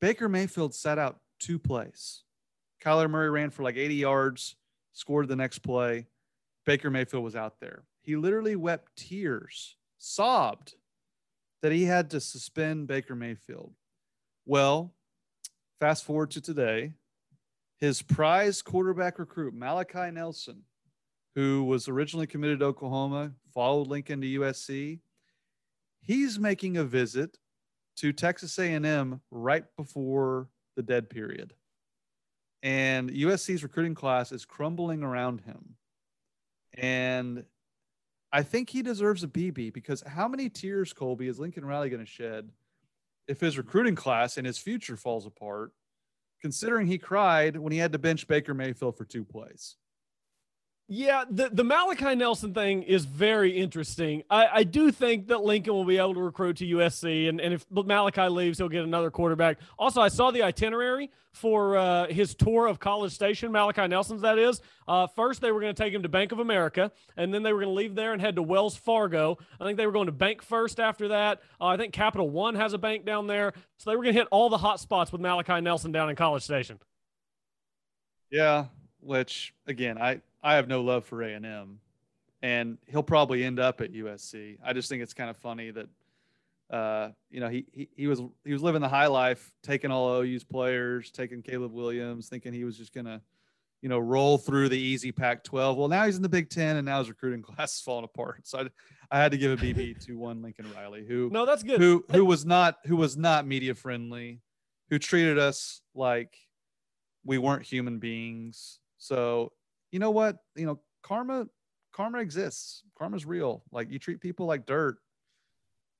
Baker Mayfield sat out two plays. Kyler Murray ran for like 80 yards, scored the next play. Baker Mayfield was out there. He literally wept tears, sobbed that he had to suspend Baker Mayfield. Well, fast forward to today, his prize quarterback recruit, Malachi Nelson, who was originally committed to Oklahoma, followed Lincoln to USC, he's making a visit to Texas A&M right before the dead period. And USC's recruiting class is crumbling around him. And I think he deserves a BB because how many tears, Colby, is Lincoln Riley going to shed if his recruiting class and his future falls apart, considering he cried when he had to bench Baker Mayfield for two plays? Yeah, the, the Malachi Nelson thing is very interesting. I, I do think that Lincoln will be able to recruit to USC, and, and if Malachi leaves, he'll get another quarterback. Also, I saw the itinerary for uh, his tour of College Station, Malachi Nelson's, that is. Uh, first, they were going to take him to Bank of America, and then they were going to leave there and head to Wells Fargo. I think they were going to Bank First after that. Uh, I think Capital One has a bank down there. So they were going to hit all the hot spots with Malachi Nelson down in College Station. Yeah, which again, I I have no love for A and M, and he'll probably end up at USC. I just think it's kind of funny that, uh, you know, he, he he was he was living the high life, taking all OU's players, taking Caleb Williams, thinking he was just gonna, you know, roll through the easy Pac-12. Well, now he's in the Big Ten, and now his recruiting class is falling apart. So I, I had to give a BB to one Lincoln Riley, who No, that's good. who who was not who was not media friendly, who treated us like we weren't human beings. So you know what? You know, karma karma exists. Karma's real. Like you treat people like dirt.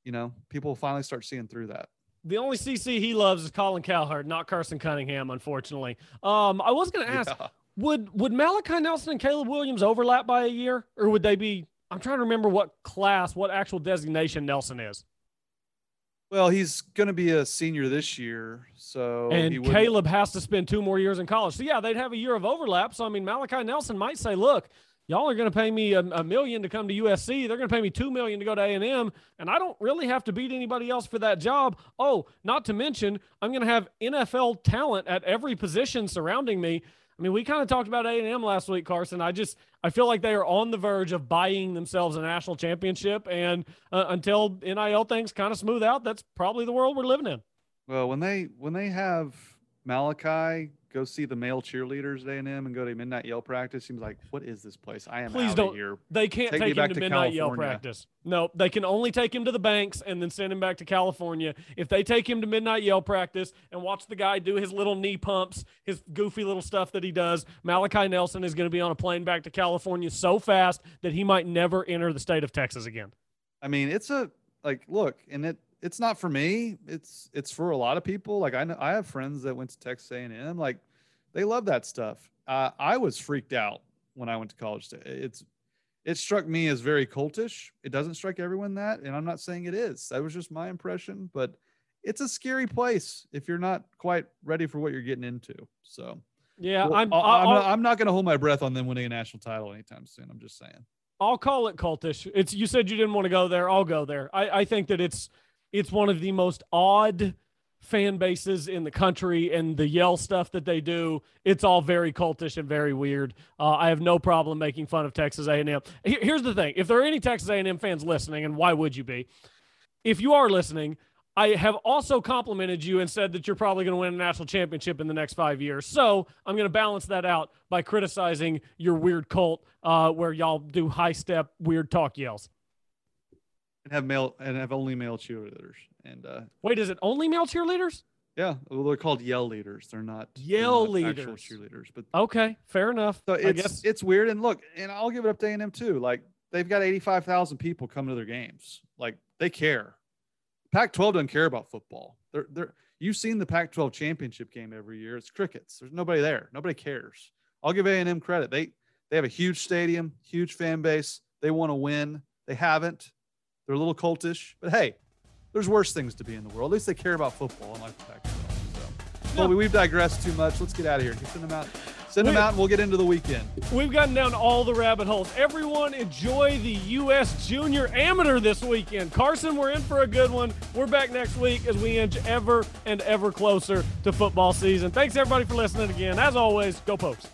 You know, people finally start seeing through that. The only CC he loves is Colin Cowherd, not Carson Cunningham, unfortunately. Um, I was going to ask, Yeah. would would Malachi Nelson and Caleb Williams overlap by a year, or would they be? I'm trying to remember what class, what actual designation Nelson is. Well, he's going to be a senior this year, so and Caleb has to spend two more years in college. So yeah, they'd have a year of overlap. So I mean, Malachi Nelson might say, "Look, y'all are going to pay me a, a million to come to USC. They're going to pay me two million to go to A and M, and I don't really have to beat anybody else for that job. Oh, not to mention, I'm going to have NFL talent at every position surrounding me." I mean, we kind of talked about A and M last week, Carson. I just I feel like they are on the verge of buying themselves a national championship, and uh, until NIL things kind of smooth out, that's probably the world we're living in. Well, when they when they have Malachi go see the male cheerleaders at A&M and go to midnight yell practice, seems like what is this place? I am Please out don't- of here. They can't Take take, him to to midnight yell practice. No, they can only take him to the banks and then send him back to California. If they take him to midnight yell practice and watch the guy do his little knee pumps, his goofy little stuff that he does, Malachi Nelson is going to be on a plane back to California so fast that he might never enter the state of Texas again. I mean, it's a like look, and it it's not for me. It's it's for a lot of people. Like I know I have friends that went to Texas A&M. Like they love that stuff. Uh, I was freaked out when I went to college. It's it struck me as very cultish. It doesn't strike everyone that, and I'm not saying it is. That was just my impression, but it's a scary place if you're not quite ready for what you're getting into. So Yeah, Well, I'm. I- I'm, I'll, not, I'm not going to hold my breath on them winning a national title anytime soon. I'm just saying. I'll call it cultish. It's you said you didn't want to go there. I'll go there. I, I think that it's it's one of the most odd fan bases in the country and the yell stuff that they do it's all very cultish and very weird uh, i have no problem making fun of texas a&m here's the thing if there are any texas a&m fans listening and why would you be if you are listening I have also complimented you and said that you're probably going to win a national championship in the next five years. So I'm going to balance that out by criticizing your weird cult uh, where y'all do high step, weird talk yells. And have male and have only male cheerleaders. And uh, wait, is it only male cheerleaders? Yeah, well, they're called yell leaders. They're not yell they're not leaders, cheerleaders. But okay, fair enough. So it's it's weird. And look, and I'll give it up to A&M too. Like they've got eighty five thousand people coming to their games. Like they care. Pac-12 doesn't care about football. They're they're you've seen the Pac-12 championship game every year. It's crickets. There's nobody there. Nobody cares. I'll give A&M credit. They they have a huge stadium, huge fan base. They want to win. They haven't. They're a little cultish, but hey, there's worse things to be in the world. At least they care about football, unlike the Pac-12. So, well, we've digressed too much. Let's get out of here. Send them out. Send them out, and we'll get into the weekend. We've gotten down all the rabbit holes. Everyone, enjoy the U.S. Junior Amateur this weekend. Carson, we're in for a good one. We're back next week as we inch ever and ever closer to football season. Thanks everybody for listening again. As always, go Pokes.